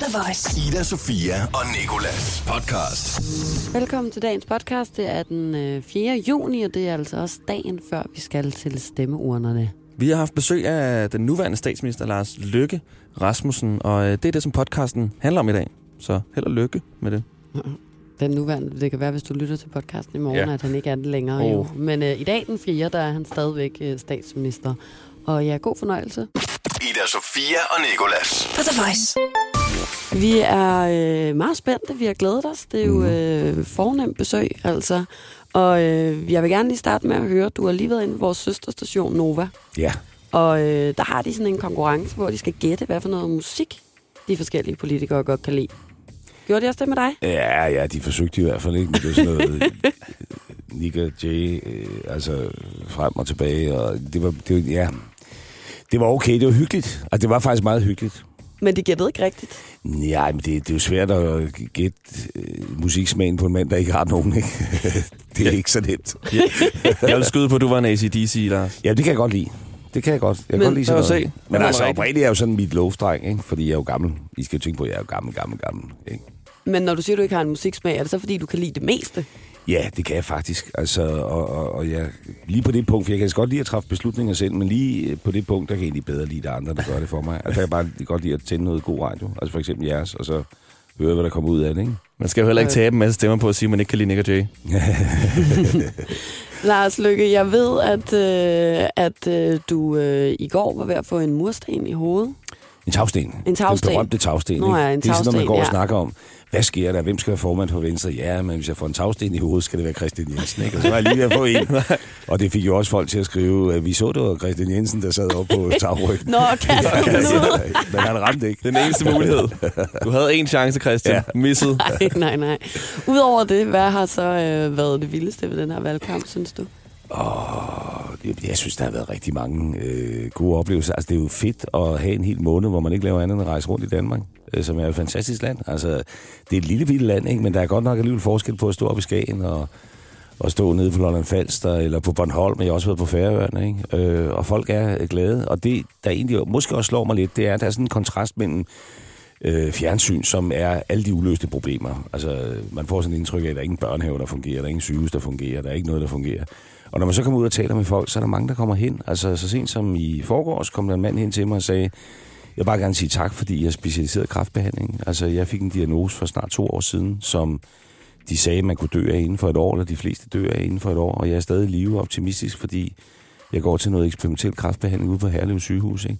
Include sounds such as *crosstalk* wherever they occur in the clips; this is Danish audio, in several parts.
The Voice. Ida, Sofia og Nikolas podcast. Velkommen til dagens podcast. Det er den øh, 4. juni, og det er altså også dagen før vi skal til stemmeurnerne. Vi har haft besøg af den nuværende statsminister, Lars Løkke Rasmussen, og øh, det er det, som podcasten handler om i dag. Så held og lykke med det. *laughs* Den nuværende, det kan være, hvis du lytter til podcasten i morgen, Ja. at han ikke er det længere. Oh. Jo. Men øh, i dag, den 4., der er han stadigvæk øh, statsminister. Og ja, god fornøjelse. Ida, Sofia og Nikolas. På The Voice. Vi er øh, meget spændte. Vi har glædet os. Det er jo Mhm. øh, fornemt besøg, altså. Og øh, jeg vil gerne lige starte med at høre, du har lige været inde på vores søsterstation Nova. Ja. Og øh, der har de sådan en konkurrence, hvor de skal gætte, hvad for noget musik de forskellige politikere godt kan lide. Gjorde de også det med dig? Ja, ja, de forsøgte i hvert fald ikke, men det er sådan noget *laughs* og Jay, øh, altså frem og tilbage, og det var, det var, ja, det var okay, det var hyggeligt, og det var faktisk meget hyggeligt. Men de gættede ikke rigtigt. Ja, men det, det er jo svært at gætte øh, musiksmagen på en mand, der ikke har nogen, ikke? *laughs* det er ikke så nemt. Jeg vil skyde på, at du var en ACDC, Lars. Ja, det kan jeg godt lide. Det kan jeg godt. Jeg kan Men- godt lide sådan noget. se. Men altså, rigtigt? oprindeligt er jeg jo sådan mit lovstreng, ikke? Fordi jeg er jo gammel. I skal jo tænke på, at jeg er jo gammel, gammel, gammel. Ikke? Men når du siger, at du ikke har en musiksmag, er det så fordi, du kan lide det meste? Ja, det kan jeg faktisk. Altså, og, og, og jeg, lige på det punkt, for jeg kan godt lide at træffe beslutninger selv, men lige på det punkt, der kan jeg egentlig bedre lide det andre, der gør det for mig. Altså, jeg kan bare godt lide at tænde noget god radio, altså for eksempel jeres, og så høre, hvad der kommer ud af det, ikke? Man skal jo heller ikke Øh. tabe en masse stemmer på at sige, at man ikke kan lide Nick og Jay. *laughs* Lars Lykke, jeg ved, at, øh, at øh, du øh, i går var ved at få en mursten i hovedet. En tagsten. En tagsten. Den berømte tagsten. Nå ja, en det er sådan, når man tagsten, går og ja. snakker om, hvad sker der? Hvem skal være formand for Venstre? Ja, men hvis jeg får en tagsten i hovedet, skal det være Christian Jensen. Ikke? Og så var jeg lige ved at få en. *laughs* Og det fik jo også folk til at skrive, at vi så, det var Christian Jensen, der sad oppe på *laughs* tagryggen. Nå, Kasper, Ja, nu. Men han ramte ikke. Den eneste mulighed. Du havde en chance, Christian. Ja. Misset. Nej, *laughs* nej, nej. Udover det, hvad har så øh, været det vildeste ved den her valgkamp, synes du? Og jeg, synes, der har været rigtig mange øh, gode oplevelser. Altså, det er jo fedt at have en hel måned, hvor man ikke laver andet end at rejse rundt i Danmark, øh, som er et fantastisk land. Altså, det er et lille vildt land, ikke? men der er godt nok alligevel forskel på at stå op i Skagen og, og stå nede på Lolland Falster eller på Bornholm, men jeg har også været på Færøerne, ikke? Øh, og folk er øh, glade. Og det, der egentlig måske også slår mig lidt, det er, at der er sådan en kontrast mellem øh, fjernsyn, som er alle de uløste problemer. Altså, man får sådan et indtryk af, at der er ingen børnehave, der fungerer, der er ingen sygehus, der fungerer, der er ikke noget, der fungerer. Og når man så kommer ud og taler med folk, så er der mange, der kommer hen. Altså, så sent som i forgårs kom der en mand hen til mig og sagde, jeg vil bare gerne sige tak, fordi jeg er specialiseret i. Altså, jeg fik en diagnose for snart to år siden, som de sagde, man kunne dø af inden for et år, eller de fleste dør af inden for et år, og jeg er stadig i live optimistisk, fordi jeg går til noget eksperimentel kræftbehandling ude på Herlev sygehus, ikke?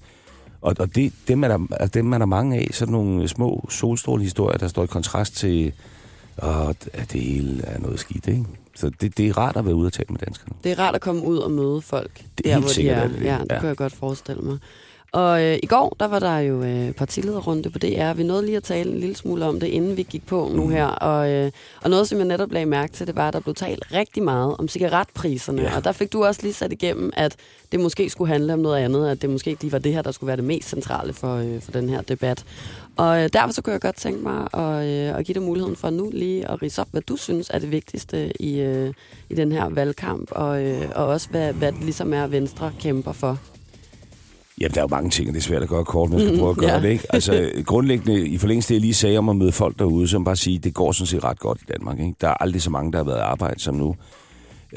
Og, og det, dem, er der, altså, dem er der mange af, sådan nogle små solstrålehistorier, der står i kontrast til, at at det hele er noget skidt, ikke? Så det, det er rart at være ude og tale med danskerne. Det er rart at komme ud og møde folk. Det er helt hvor de sikkert, er. det er det. Ja, det Ja. kan jeg godt forestille mig. Og øh, i går, der var der jo øh, partilederrunde på DR. Vi nåede lige at tale en lille smule om det, inden vi gik på nu Mhm. her. Og, øh, og noget, som jeg netop lagde mærke til, det var, at der blev talt rigtig meget om cigaretpriserne. Ja. Og der fik du også lige sat igennem, at det måske skulle handle om noget andet. At det måske ikke lige var det her, der skulle være det mest centrale for, øh, for den her debat. Og øh, derfor så kunne jeg godt tænke mig at, øh, at give dig muligheden for nu lige at rise op, hvad du synes er det vigtigste i, øh, i den her valgkamp. Og, øh, og også, hvad, hvad det ligesom er, Venstre kæmper for. Jamen, der er jo mange ting, og det er svært at gøre kort, jeg skal prøve at gøre Ja. det, ikke? Altså, *laughs* grundlæggende, i forlængelse af det, jeg lige sagde om at møde folk derude, jeg bare sige, det går sådan set ret godt i Danmark, ikke? Der er aldrig så mange, der har været i arbejde som nu.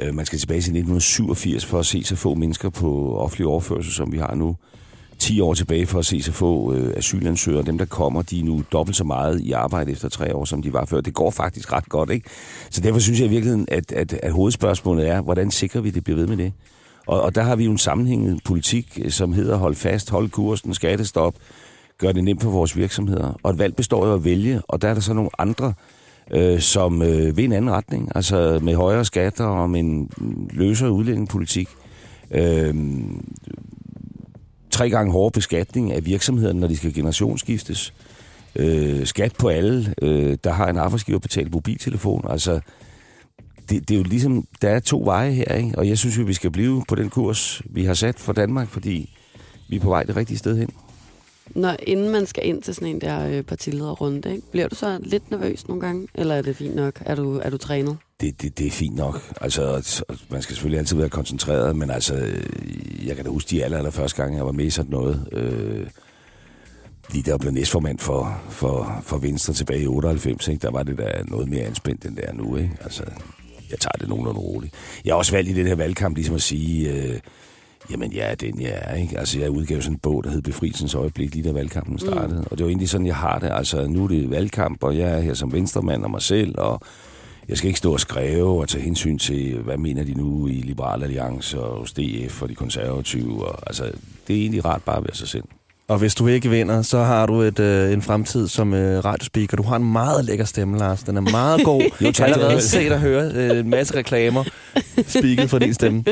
Øh, Man skal tilbage til 1987 for at se så få mennesker på offentlig overførsel, som vi har nu. 10 år tilbage for at se så få øh, asylansøgere. Dem, der kommer, de er nu dobbelt så meget i arbejde efter tre år, som de var før. Det går faktisk ret godt, ikke? Så derfor synes jeg i virkeligheden, at, at, at hovedspørgsmålet er, hvordan sikrer vi, det bliver ved med det? Og, og der har vi jo en sammenhængende politik, øh, som hedder hold fast, hold kursen, skattestop, gør det nemt for vores virksomheder. Og et valg består jo af at vælge, og der er der så nogle andre, øh, som øh, vil en anden retning, altså med højere skatter og med en løsere udlændingepolitik. Øh, tre gange hårdere beskatning af virksomhederne, når de skal generationsskiftes. Øh, skat på alle, øh, der har en arbejdsgiver betalt mobiltelefon. Altså, det, det er jo ligesom, der er to veje her, ikke? og jeg synes jo, vi skal blive på den kurs, vi har sat for Danmark, fordi vi er på vej det rigtige sted hen. Når, inden man skal ind til sådan en der øh, partilederrunde, ikke? bliver du så lidt nervøs nogle gange? Eller er det fint nok? Er du, er du trænet? Det, det, det er fint nok. Altså, man skal selvfølgelig altid være koncentreret, men altså, jeg kan da huske de aller, aller første gang, jeg var med i sådan noget. Øh, lige der blev næstformand for, for, for Venstre tilbage i 98, ikke? der var det der noget mere anspændt end det er nu. Ikke? Altså, jeg tager det nogenlunde roligt. Jeg har også valgt i den her valgkamp ligesom at sige, øh, jamen jeg er den, jeg er. Ikke? Altså, jeg udgav sådan en bog, der hed Befrielsens øjeblik, lige da valgkampen startede. Mm. Og det var egentlig sådan, jeg har det. Altså, nu er det valgkamp, og jeg er her som venstremand og mig selv, og jeg skal ikke stå og skrive og tage hensyn til, hvad mener de nu i Liberal Alliance og hos DF og de konservative. Og, altså, det er egentlig rart bare at være sig selv. Og hvis du ikke vinder, så har du et, øh, en fremtid som øh, radiospeaker. Du har en meget lækker stemme, Lars. Den er meget god. *laughs* jo, tak, jeg har allerede set og høre øh, en masse reklamer speaket for din stemme.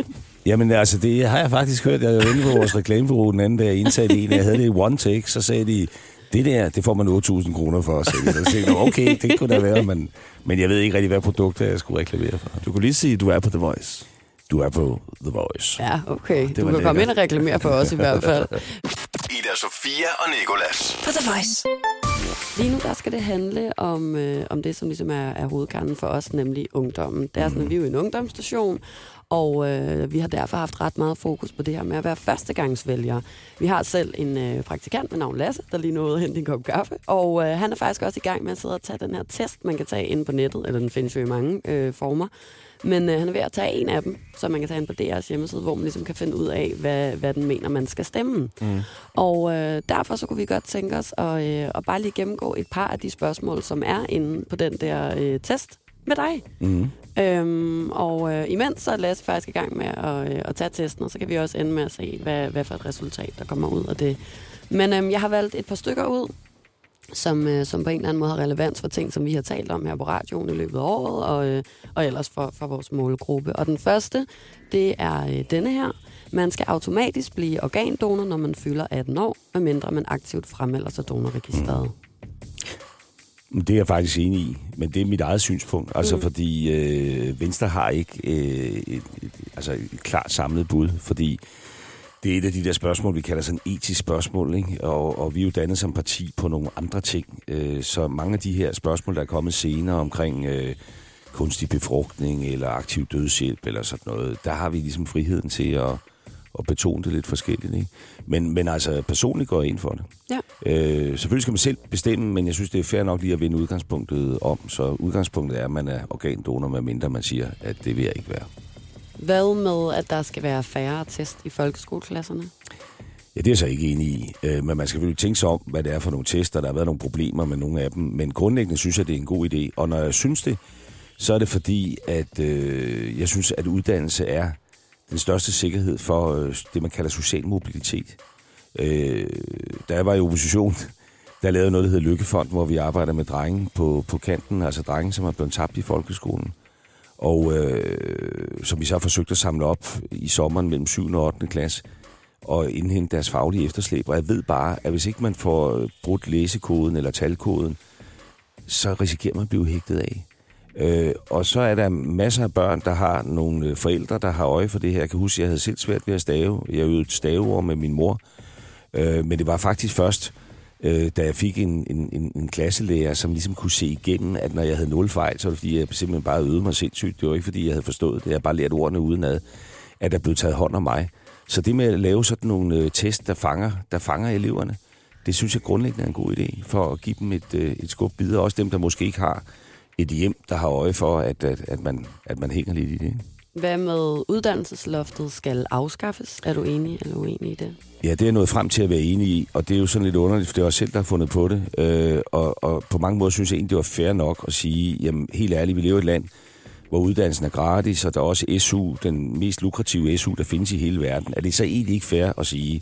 Jamen altså, det har jeg faktisk hørt. Jeg var inde på vores reklamebureau den anden dag, indsatte en. Jeg havde det i one take, så sagde de, det der, det får man 8.000 kroner for. Så jeg tænkte, okay, det kunne da være, men, men jeg ved ikke rigtig, hvad produkt jeg skulle reklamere for. Du kunne lige sige, at du er på The Voice. Du er på The Voice. Ja, okay. Det du kan lækker. komme ind og reklamere for os i hvert fald. *laughs* Ida Sofia og Nikolas. På The Voice. Lige nu der skal det handle om, øh, om det, som ligesom er, er hovedkernen for os, nemlig ungdommen. Det er sådan, at vi er jo en ungdomsstation, og øh, vi har derfor haft ret meget fokus på det her med at være førstegangsvælger. Vi har selv en øh, praktikant med navn Lasse, der lige nåede at hente en kop kaffe. Og øh, han er faktisk også i gang med at sidde og tage den her test, man kan tage inde på nettet, eller den findes jo i mange øh, former. Men øh, han er ved at tage en af dem, så man kan tage ind på DR's hjemmeside, hvor man ligesom kan finde ud af, hvad, hvad den mener, man skal stemme. Mm. Og øh, derfor så kunne vi godt tænke os at, øh, at bare lige gennemgå et par af de spørgsmål, som er inde på den der øh, test med dig. Mm. Øhm, og øh, imens så er Lasse faktisk i gang med at, øh, at tage testen, og så kan vi også ende med at se, hvad, hvad for et resultat, der kommer ud af det. Men øh, jeg har valgt et par stykker ud, som, øh, som på en eller anden måde har relevans for ting, som vi har talt om her på radioen i løbet af året, og, øh, og ellers for, for vores målgruppe. Og den første, det er øh, denne her. Man skal automatisk blive organdonor, når man fylder 18 år, medmindre man aktivt fremmelder sig donorregisteret. Mm. Det er jeg faktisk enig i, men det er mit eget synspunkt. Altså mm. fordi øh, Venstre har ikke øh, et, et, altså et klart samlet bud, fordi det er et af de der spørgsmål, vi kalder sådan etisk spørgsmål, ikke? Og, og vi er jo dannet som parti på nogle andre ting. Øh, så mange af de her spørgsmål, der er kommet senere omkring øh, kunstig befrugtning eller aktiv dødshjælp eller sådan noget, der har vi ligesom friheden til at og betone det lidt forskelligt. Ikke? Men, men altså, personligt går jeg ind for det. Ja. Øh, selvfølgelig skal man selv bestemme, men jeg synes, det er fair nok lige at vinde udgangspunktet om. Så udgangspunktet er, at man er organdonor, medmindre man siger, at det vil jeg ikke være. Hvad med, at der skal være færre test i folkeskoleklasserne? Ja, det er jeg så ikke enig i. Øh, men man skal selvfølgelig tænke sig om, hvad det er for nogle tester. Der har været nogle problemer med nogle af dem. Men grundlæggende synes jeg, det er en god idé. Og når jeg synes det, så er det fordi, at øh, jeg synes, at uddannelse er den største sikkerhed for øh, det, man kalder social mobilitet. Øh, da jeg var i opposition, *laughs* der lavede noget, der hedder Lykkefond, hvor vi arbejder med drenge på, på kanten, altså drenge, som er blevet tabt i folkeskolen. Og øh, som vi så har forsøgt at samle op i sommeren mellem 7. og 8. klasse, og indhente deres faglige efterslæb. Og jeg ved bare, at hvis ikke man får brudt læsekoden eller talkoden, så risikerer man at blive hægtet af. Øh, og så er der masser af børn, der har nogle forældre, der har øje for det her. Jeg kan huske, at jeg havde selv svært ved at stave. Jeg øvede staveord med min mor. Øh, men det var faktisk først, øh, da jeg fik en, en, en, en klasselærer, som ligesom kunne se igennem, at når jeg havde nul fejl, så var det fordi, jeg simpelthen bare øvede mig sindssygt. Det var ikke fordi, jeg havde forstået det. Jeg havde bare lært ordene udenad, at der blev taget hånd om mig. Så det med at lave sådan nogle øh, test, der fanger, der fanger eleverne, det synes jeg grundlæggende er en god idé, for at give dem et, øh, et skub videre. Også dem, der måske ikke har et hjem, der har øje for, at, at, at, man, at man hænger lidt i det. Hvad med uddannelsesloftet skal afskaffes? Er du enig eller uenig i det? Ja, det er noget frem til at være enig i, og det er jo sådan lidt underligt, for det er også selv, der har fundet på det. Øh, og, og på mange måder synes jeg egentlig, det var fair nok at sige, jamen helt ærligt, vi lever i et land, hvor uddannelsen er gratis, og der er også SU, den mest lukrative SU, der findes i hele verden. Er det så egentlig ikke fair at sige,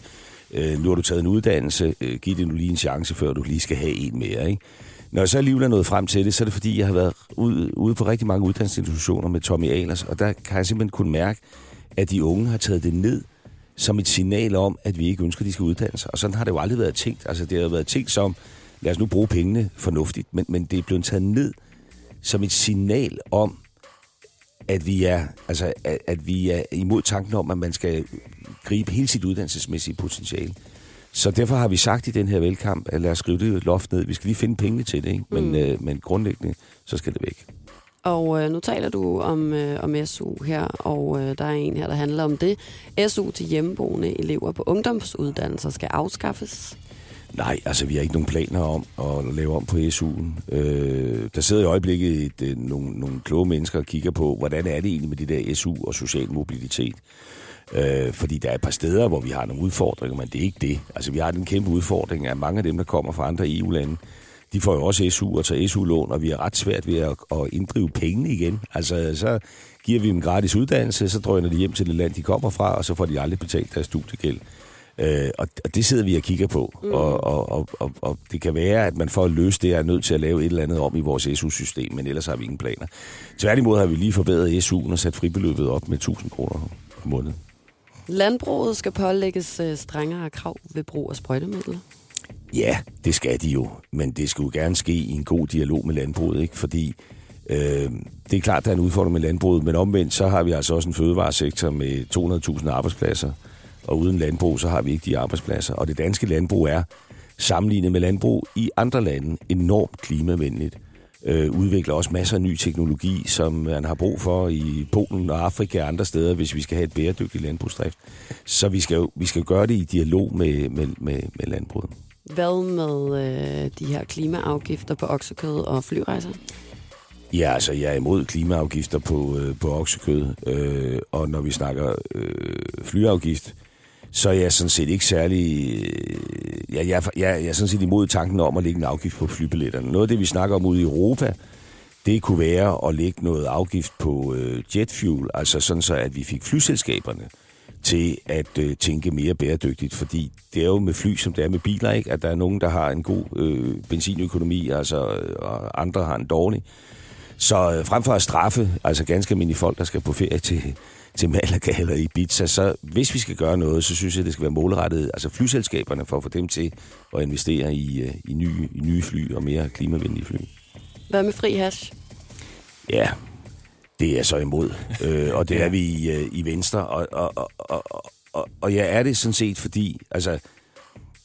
øh, nu har du taget en uddannelse, øh, giv det nu lige en chance, før du lige skal have en mere, ikke? Når jeg så alligevel er nået frem til det, så er det fordi, jeg har været ude, ude på rigtig mange uddannelsesinstitutioner med Tommy Ahlers, og der kan jeg simpelthen kunne mærke, at de unge har taget det ned som et signal om, at vi ikke ønsker, at de skal uddanne sig. Og sådan har det jo aldrig været tænkt. Altså det har været tænkt som, lad os nu bruge pengene fornuftigt, men, men det er blevet taget ned som et signal om, at vi er, altså, at, at vi er imod tanken om, at man skal gribe hele sit uddannelsesmæssige potentiale. Så derfor har vi sagt i den her velkamp, at lad os skrive det loft ned. Vi skal lige finde pengene til det, ikke? Men, mm. øh, men grundlæggende, så skal det væk. Og øh, nu taler du om, øh, om SU her, og øh, der er en her, der handler om det. SU til hjemmeboende elever på ungdomsuddannelser skal afskaffes. Nej, altså vi har ikke nogen planer om at lave om på SU'en. Øh, der sidder i øjeblikket et, øh, nogle, nogle kloge mennesker og kigger på, hvordan er det egentlig med det der SU og social mobilitet. Øh, fordi der er et par steder, hvor vi har nogle udfordringer, men det er ikke det. Altså vi har den kæmpe udfordring, at mange af dem, der kommer fra andre EU-lande, de får jo også SU og tager SU-lån, og vi har ret svært ved at, at inddrive pengene igen. Altså så giver vi dem gratis uddannelse, så drøner de hjem til det land, de kommer fra, og så får de aldrig betalt deres studiegæld. Øh, og, og det sidder vi og kigger på, mm. og, og, og, og, og det kan være, at man for at løse det er nødt til at lave et eller andet om i vores SU-system, men ellers har vi ingen planer. Tværtimod har vi lige forbedret SU'en og sat fribeløbet op med 1000 kroner om måneden. Landbruget skal pålægges øh, strengere krav ved brug af sprøjtemidler. Ja, det skal de jo, men det skulle gerne ske i en god dialog med landbruget, ikke? fordi øh, det er klart, der er en udfordring med landbruget, men omvendt så har vi altså også en fødevaresektor med 200.000 arbejdspladser, og uden landbrug, så har vi ikke de arbejdspladser. Og det danske landbrug er, sammenlignet med landbrug i andre lande, enormt klimavenligt. Øh, udvikler også masser af ny teknologi, som man har brug for i Polen og Afrika og andre steder, hvis vi skal have et bæredygtigt landbrugsdrift. Så vi skal jo vi skal gøre det i dialog med, med, med, med landbruget. Hvad med øh, de her klimaafgifter på oksekød og flyrejser? Ja, altså jeg er imod klimaafgifter på, øh, på oksekød, øh, og når vi snakker øh, flyafgift, så er jeg sådan set ikke særlig ja, jeg, jeg, jeg, jeg er sådan set imod tanken om at lægge en afgift på flybilletterne. Noget af det, vi snakker om ude i Europa, det kunne være at lægge noget afgift på øh, jetfuel, altså sådan så, at vi fik flyselskaberne til at øh, tænke mere bæredygtigt, fordi det er jo med fly, som det er med biler, ikke? at der er nogen, der har en god øh, benzinøkonomi, altså, øh, og andre har en dårlig. Så øh, frem for at straffe altså ganske almindelige folk, der skal på ferie til, til Malaga eller Ibiza, så hvis vi skal gøre noget, så synes jeg, det skal være målrettet, altså flyselskaberne, for at få dem til at investere i, øh, i, nye, i nye fly og mere klimavenlige fly. Hvad med fri hash? Ja, det er så imod. øh, og det *laughs* er vi i, øh, i Venstre. Og, og, og, og, og, og jeg er det sådan set, fordi... Altså,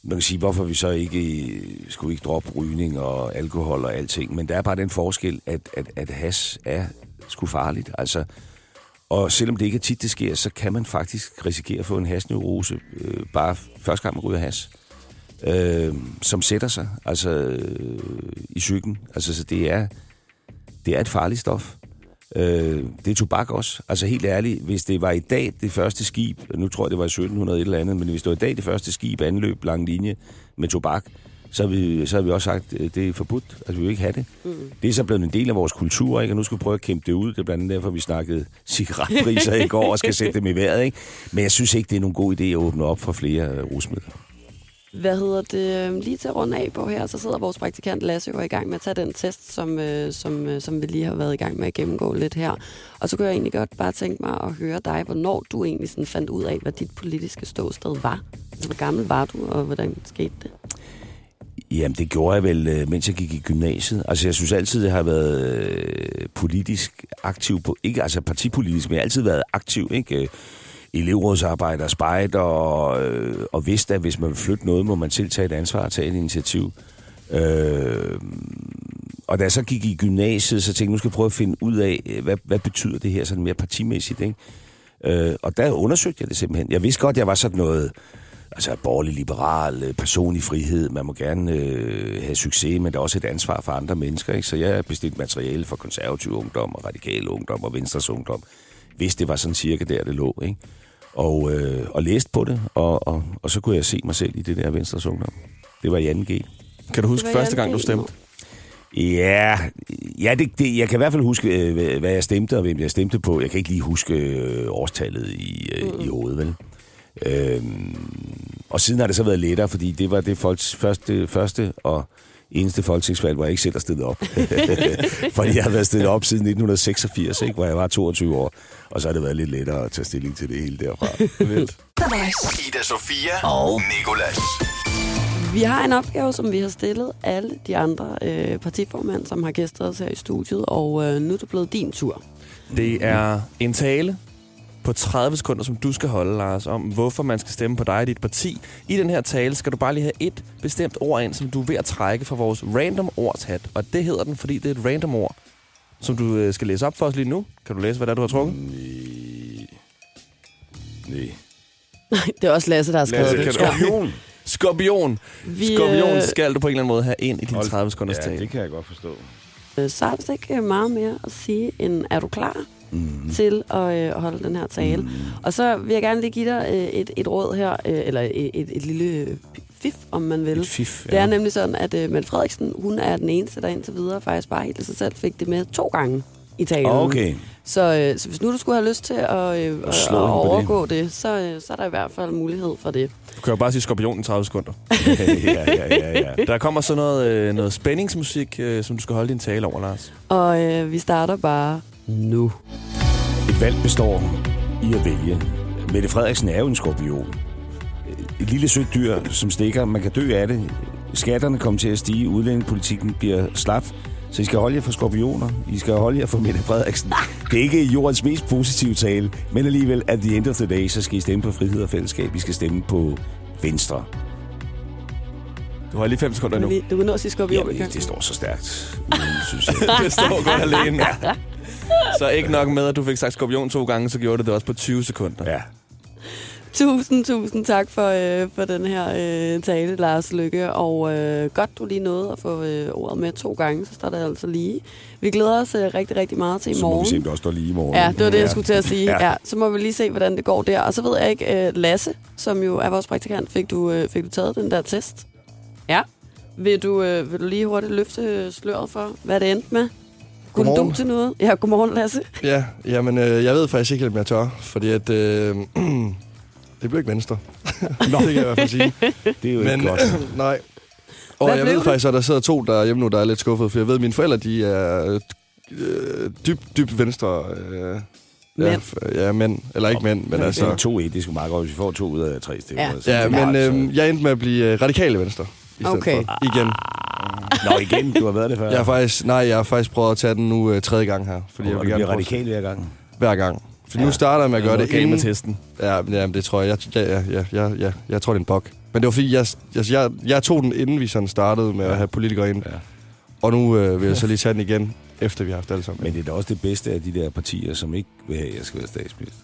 man kan sige, hvorfor vi så ikke skulle ikke droppe rygning og alkohol og alting. Men der er bare den forskel, at, at, at has er sgu farligt. Altså, og selvom det ikke er tit, det sker, så kan man faktisk risikere at få en hasneurose, øh, bare første gang man ryger has, øh, som sætter sig altså, øh, i psyken. Altså, så det er, det er et farligt stof. Øh, det er tobak også. Altså helt ærligt, hvis det var i dag det første skib, nu tror jeg det var i 1700 et eller andet, men hvis det var i dag det første skib anløb lang linje med tobak, så har vi, så har vi også sagt, at det er forbudt. Altså, vi vil ikke have det. Mm. Det er så blevet en del af vores kultur, ikke? og nu skal vi prøve at kæmpe det ud. Det er blandt andet derfor, vi snakkede cigaretpriser i går og skal sætte dem i vejret. Ikke? Men jeg synes ikke, det er nogen god idé at åbne op for flere rusmidler. Hvad hedder det? Øhm, lige til at runde af på her, så sidder vores praktikant Lasse jo i gang med at tage den test, som, øh, som, øh, som vi lige har været i gang med at gennemgå lidt her. Og så kunne jeg egentlig godt bare tænke mig at høre dig, hvornår du egentlig sådan fandt ud af, hvad dit politiske ståsted var. Altså, hvor gammel var du, og hvordan skete det? Jamen, det gjorde jeg vel, øh, mens jeg gik i gymnasiet. Altså, jeg synes altid, jeg har været øh, politisk aktiv på, ikke altså partipolitisk, men jeg har altid været aktiv, ikke? Øh, elevrådsarbejder, spejt, og, øh, og vidste, at hvis man vil flytte noget, må man selv tage et ansvar og tage et initiativ. Øh, og da jeg så gik i gymnasiet, så tænkte jeg, nu skal jeg prøve at finde ud af, hvad, hvad betyder det her sådan mere partimæssigt, ikke? Øh, og der undersøgte jeg det simpelthen. Jeg vidste godt, at jeg var sådan noget, altså borgerlig liberal, øh, personlig frihed. Man må gerne øh, have succes, men der er også et ansvar for andre mennesker. Ikke? Så jeg bestilt materiale for konservativ ungdom og radikal ungdom og venstres ungdom, hvis det var sådan cirka der, det lå. Ikke? og, øh, og læste på det, og, og, og så kunne jeg se mig selv i det der Venstres Ungdom. Det var i 2G. Kan du huske første gang, du stemte? Ja, ja det, det, jeg kan i hvert fald huske, øh, hvad jeg stemte, og hvem jeg stemte på. Jeg kan ikke lige huske øh, årstallet i, mm. i hovedet, vel? Øhm, og siden har det så været lettere, fordi det var det folks første, første og eneste folketingsvalg, hvor jeg ikke selv har stillet op. *laughs* fordi jeg har været stillet op siden 1986, ikke, hvor jeg var 22 år. Og så har det været lidt lettere at tage stilling til det hele derfra. *laughs* Ida Sofia og Nikolas. Vi har en opgave, som vi har stillet alle de andre øh, partiformænd, som har gæstet os her i studiet, og øh, nu er det blevet din tur. Det er en tale på 30 sekunder, som du skal holde, Lars, om hvorfor man skal stemme på dig og dit parti. I den her tale skal du bare lige have et bestemt ord ind, som du er ved at trække fra vores random ordshat. Og det hedder den, fordi det er et random ord, som du øh, skal læse op for os lige nu. Kan du læse, hvad det er, du har trukket? Nej. Nej. Nej, det er også Lasse, der har skrevet Lasse, det. Skorpion. Skorpion. Vi, Skorpion øh, skal du på en eller anden måde have ind i din 30 sekunders Ja, tale. det kan jeg godt forstå. Øh, Så er der ikke meget mere at sige, end er du klar Mm. til at øh, holde den her tale? Mm. Og så vil jeg gerne lige give dig øh, et, et råd her, øh, eller et, et, et lille fif, om man vil. Et fif, Det er nemlig sådan, at øh, Mette Frederiksen, hun er den eneste, der indtil videre faktisk bare helt sig selv fik det med to gange i talen. Okay. Så, øh, så hvis nu du skulle have lyst til at, øh, at, at overgå det, det så, øh, så er der i hvert fald mulighed for det. Du kan jo bare sige skorpion i 30 sekunder. *laughs* ja, ja, ja, ja. Der kommer så noget, øh, noget spændingsmusik, øh, som du skal holde din tale over, Lars. Og øh, vi starter bare nu. Et valg består i at vælge. Mette Frederiksen er jo en skorpion. Et lille sødt dyr, som stikker. Man kan dø af det. Skatterne kommer til at stige. Udlændingepolitikken bliver slap. Så I skal holde jer for skorpioner. I skal holde jer for Mette Frederiksen. Det er ikke jordens mest positive tale, men alligevel, at the end of the day, så skal I stemme på frihed og fællesskab. I skal stemme på Venstre. Du har lige 5 sekunder nu. du kan nå at sige skorpion. Kan det, det står så stærkt. uden, synes jeg. det står godt alene. Så ikke nok med, at du fik sagt skorpion to gange, så gjorde det det også på 20 sekunder. Ja. Tusind, tusind tak for, øh, for den her øh, tale, Lars Lykke. Og øh, godt, du lige nåede at få øh, ordet med to gange, så står det altså lige. Vi glæder os øh, rigtig, rigtig meget til i Så må vi morgen. se, om det også står lige i morgen. Ja, det var det, jeg skulle til at sige. Ja. Ja. Ja, så må vi lige se, hvordan det går der. Og så ved jeg ikke, øh, Lasse, som jo er vores praktikant, fik du, øh, fik du taget den der test? Ja. Vil du, øh, vil du lige hurtigt løfte sløret for, hvad det endte med? Kunne du til noget? Ja, godmorgen, Lasse. Ja, jamen, øh, jeg ved faktisk ikke helt, om jeg tør, fordi at, øh, *clears throat* det blev ikke venstre. Nå. *laughs* det kan jeg i hvert fald sige. Det er jo Men, ikke godt. *clears throat* nej. Og Hvad jeg blev ved det? faktisk, at der sidder to derhjemme nu, der er lidt skuffet, for jeg ved, at mine forældre, de er øh, dybt, dybt venstre. Øh, ja, Mænd. f- ja, mænd. Eller ikke mænd, men altså... Altså, to 1 det skulle meget godt, hvis vi får to ud af tre stemmer. Ja. Så Ja, men er øh, jeg endte med at blive øh, radikale venstre. I stedet Okay. For. Igen. Nå, igen, du har været det før. Jeg har faktisk, nej, jeg har faktisk prøvet at tage den nu øh, tredje gang her. Fordi og jeg du vil gerne radikal hver gang. hver gang. For nu starter jeg med at gøre det galt med inden... testen. Ja, men, ja, men det tror jeg. Jeg, ja, ja, ja, ja, ja, jeg tror, det er en bok. Men det var fordi, jeg, jeg, jeg, jeg tog den, inden vi sådan startede med at have politikere ind. Ja. Og nu øh, vil jeg *laughs* så lige tage den igen, efter vi har haft alle sammen. Men det er da også det bedste af de der partier, som ikke vil have, at jeg skal være statsminister.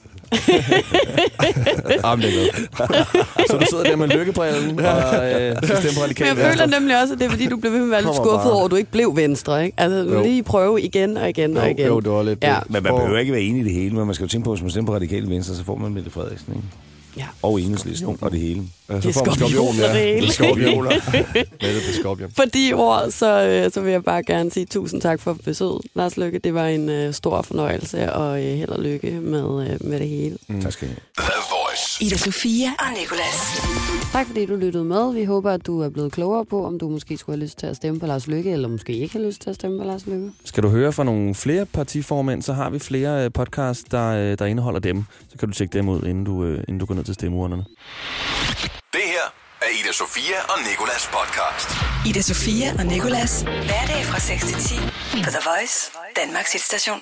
Jamen, det er godt. Så du sidder der med lykkebrillen og øh, skal stemme på Men radikale jeg føler nemlig også, at det er fordi, du blev ved med at være lidt Kommer skuffet bare. over, at du ikke blev venstre, ikke? Altså, Jo. lige prøve igen og igen og Jo, igen. jo, det var lidt... Ja. Men man behøver ikke være enig i det hele, men man skal jo tænke på, at hvis man stemmer på radikale venstre, så får man Mette Frederiksen, ikke? Ja. Og enhedslisten og det hele. Ja, Det så er får skorpion, ja. det hele. Det er skorpioner. *laughs* det skorpion. For de ord, så, øh, så vil jeg bare gerne sige tusind tak for besøget, Lars Lykke. Det var en øh, stor fornøjelse, og øh, held og lykke med, øh, med det hele. Mm. Tak skal I have. Voice. Ida Sofia og Nicolas. Tak fordi du lyttede med. Vi håber, at du er blevet klogere på, om du måske skulle have lyst til at stemme på Lars Lykke, eller måske ikke har lyst til at stemme på Lars Lykke. Skal du høre fra nogle flere partiformænd, så har vi flere øh, podcasts, der, øh, der indeholder dem. Så kan du tjekke dem ud, inden du, øh, inden du går ned til stemmeurnerne. Det her er Ida Sofia og Nikolas podcast. Ida Sofia og Nicolas. Hverdag fra 6 til 10 på The Voice, Danmarks hitstation.